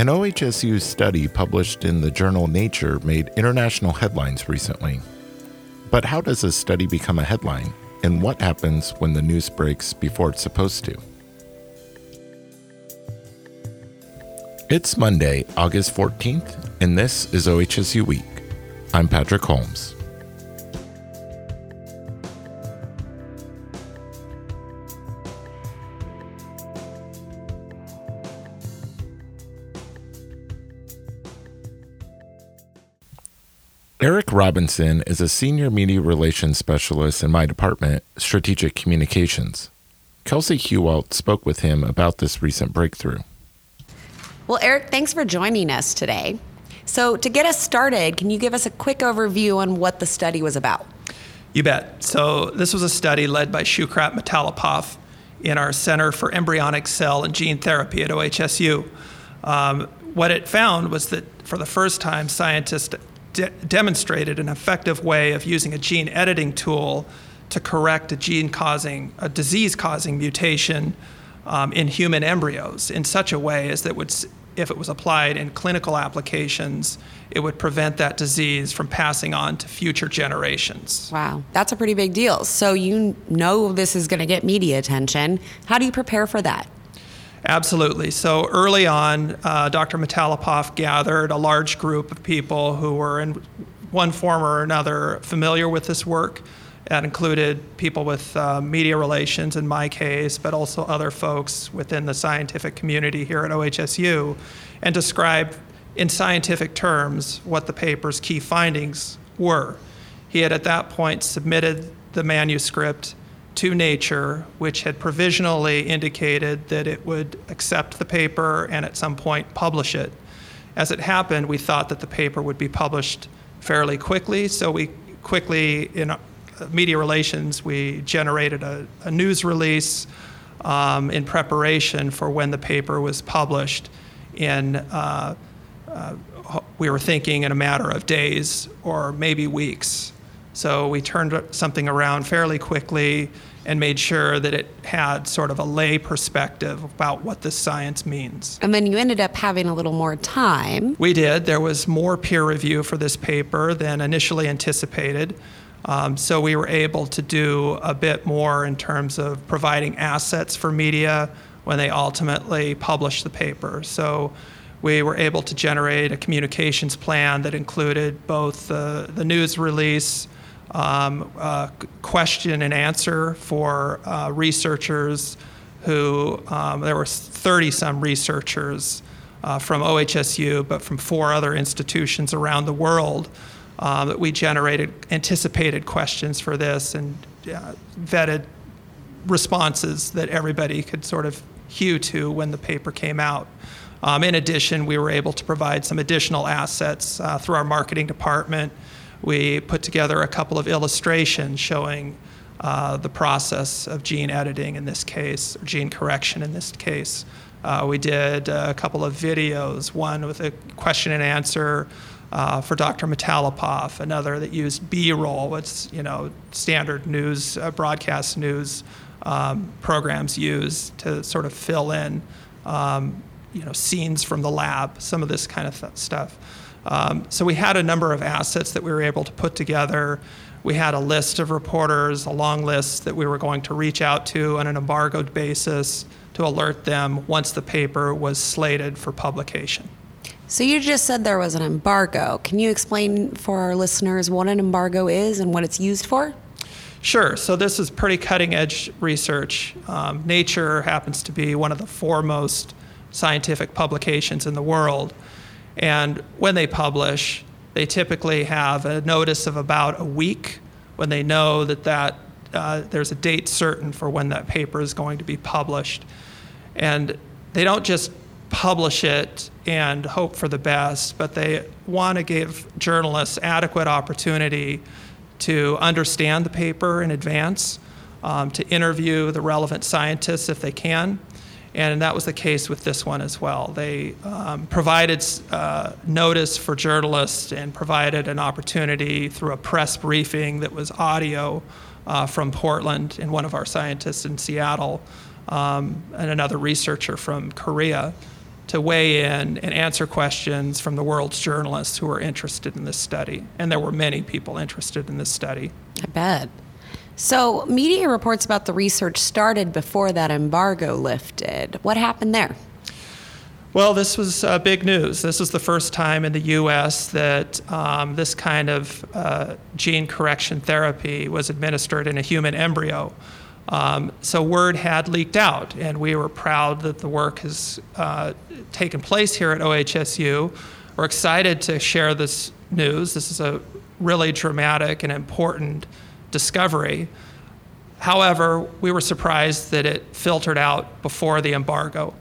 An OHSU study published in the journal Nature made international headlines recently. But how does a study become a headline? And what happens when the news breaks before it's supposed to? It's Monday, August 14th, and this is OHSU Week. I'm Patrick Holmes. Eric Robinson is a senior media relations specialist in my department, Strategic Communications. Kelsey Hewalt spoke with him about this recent breakthrough. Well, Eric, thanks for joining us today. So, to get us started, can you give us a quick overview on what the study was about? You bet. So, this was a study led by Shoukhrat Mitalipov in our Center for Embryonic Cell and Gene Therapy at OHSU. Um, what it found was that for the first time, scientists de- demonstrated an effective way of using a gene editing tool to correct a gene causing, a disease causing mutation um, in human embryos in such a way as that would, if it was applied in clinical applications, it would prevent that disease from passing on to future generations. Wow, that's a pretty big deal. So you know this is going to get media attention. How do you prepare for that? Absolutely. So early on, uh, Dr. Mitalipov gathered a large group of people who were in one form or another familiar with this work. That included people with uh, media relations, in my case, but also other folks within the scientific community here at OHSU, and described in scientific terms what the paper's key findings were. He had at that point submitted the manuscript to Nature, which had provisionally indicated that it would accept the paper and at some point publish it. As it happened, we thought that the paper would be published fairly quickly, so we quickly, in uh, media relations, we generated a, a news release um, in preparation for when the paper was published. In uh, uh, we were thinking in a matter of days or maybe weeks. So we turned something around fairly quickly and made sure that it had sort of a lay perspective about what this science means. And then you ended up having a little more time. We did. There was more peer review for this paper than initially anticipated. Um, so we were able to do a bit more in terms of providing assets for media when they ultimately published the paper. So we were able to generate a communications plan that included both the, the news release, um, uh, question and answer for uh, researchers who, um, there were 30 some researchers uh, from OHSU, but from four other institutions around the world um, that we generated anticipated questions for this and uh, vetted responses that everybody could sort of hew to when the paper came out. Um, in addition, we were able to provide some additional assets uh, through our marketing department we put together a couple of illustrations showing uh, the process of gene editing in this case, or gene correction in this case. Uh, we did a couple of videos, one with a question and answer uh, for Dr. Mitalipov, another that used B-roll, what's you know standard news, uh, broadcast news um, programs use to sort of fill in um, you know scenes from the lab, some of this kind of th- stuff. Um, so we had a number of assets that we were able to put together. We had a list of reporters, a long list that we were going to reach out to on an embargoed basis to alert them once the paper was slated for publication. So you just said there was an embargo. Can you explain for our listeners what an embargo is and what it's used for? Sure. So this is pretty cutting edge research. Um, Nature happens to be one of the foremost scientific publications in the world. And when they publish, they typically have a notice of about a week when they know that, that uh, there's a date certain for when that paper is going to be published. And they don't just publish it and hope for the best, but they want to give journalists adequate opportunity to understand the paper in advance, um, to interview the relevant scientists if they can, and that was the case with this one as well. They um, provided uh, notice for journalists and provided an opportunity through a press briefing that was audio uh, from Portland and one of our scientists in Seattle um, and another researcher from Korea to weigh in and answer questions from the world's journalists who were interested in this study. And there were many people interested in this study. I bet. So, media reports about the research started before that embargo lifted. What happened there? Well, this was uh, big news. This was the first time in the U.S. that um, this kind of uh, gene correction therapy was administered in a human embryo. Um, so word had leaked out, and we were proud that the work has uh, taken place here at OHSU. We're excited to share this news. This is a really dramatic and important discovery. However, we were surprised that it filtered out before the embargo.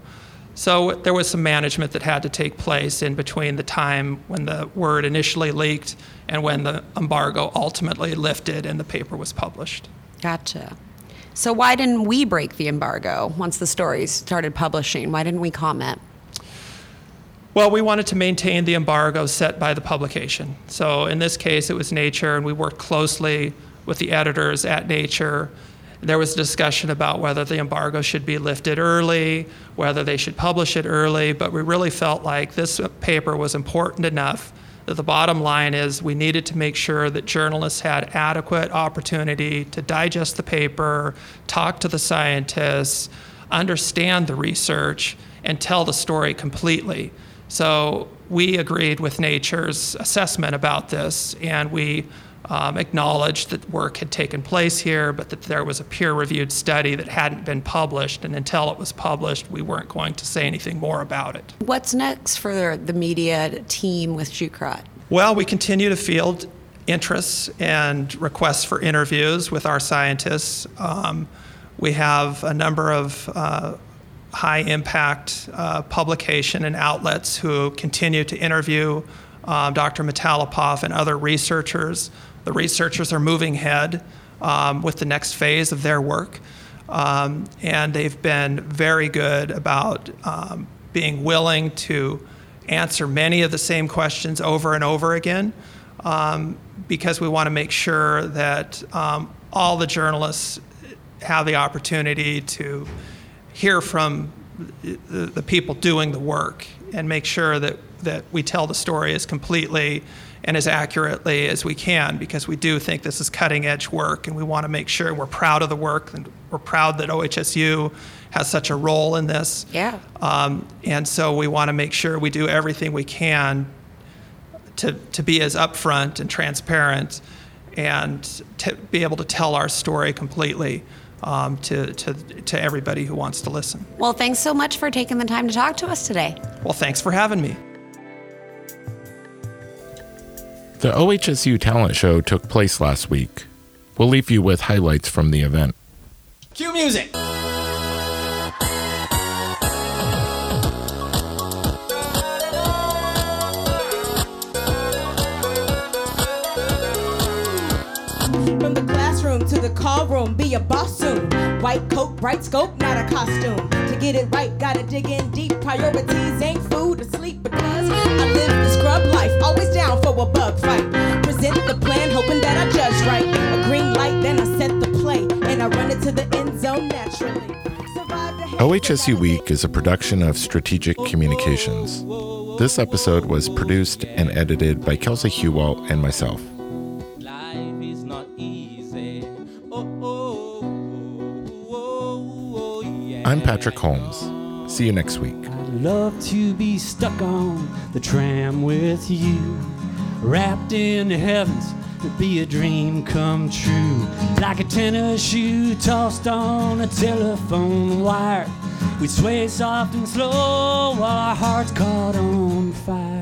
So there was some management that had to take place in between the time when the word initially leaked and when the embargo ultimately lifted and the paper was published. Gotcha. So why didn't we break the embargo once the stories started publishing? Why didn't we comment? Well, we wanted to maintain the embargo set by the publication. So in this case, it was Nature, and we worked closely with the editors at Nature. There was discussion about whether the embargo should be lifted early, whether they should publish it early, but we really felt like this paper was important enough that the bottom line is we needed to make sure that journalists had adequate opportunity to digest the paper, talk to the scientists, understand the research, and tell the story completely. So we agreed with Nature's assessment about this, and we um, acknowledged that work had taken place here, but that there was a peer reviewed study that hadn't been published. And until it was published, we weren't going to say anything more about it. What's next for the media team with Shoukhrat? Well, we continue to field interests and requests for interviews with our scientists. Um, we have a number of uh, high impact uh, publication and outlets who continue to interview um, Dr. Mitalipov and other researchers the researchers are moving ahead um, with the next phase of their work. Um, and they've been very good about um, being willing to answer many of the same questions over and over again um, because we want to make sure that um, all the journalists have the opportunity to hear from the, the people doing the work and make sure that, that we tell the story as completely and as accurately as we can because we do think this is cutting edge work and we want to make sure we're proud of the work and we're proud that OHSU has such a role in this. Yeah. Um, and so we want to make sure we do everything we can to, to be as upfront and transparent and to be able to tell our story completely. Um, to, to, to everybody who wants to listen. Well, thanks so much for taking the time to talk to us today. Well, thanks for having me. The OHSU Talent Show took place last week. We'll leave you with highlights from the event. Cue music! From the classroom to the call room, be a boss soon. White coat, bright scope, not a costume. To get it right, gotta dig in deep. Priorities ain't food or sleep because I live the scrub life. Always down for a bug fight. Present the plan, hoping that I judge right. A green light, then I set the play. And I run it to the end zone naturally. OHSU Week is a production of Strategic Communications. This episode was produced and edited by Kelsey Hewalt and myself. I'm Patrick Holmes. See you next week. I'd love to be stuck on the tram with you, wrapped in the heavens. It'd be a dream come true, like a tennis shoe tossed on a telephone wire. We'd sway soft and slow while our hearts caught on fire.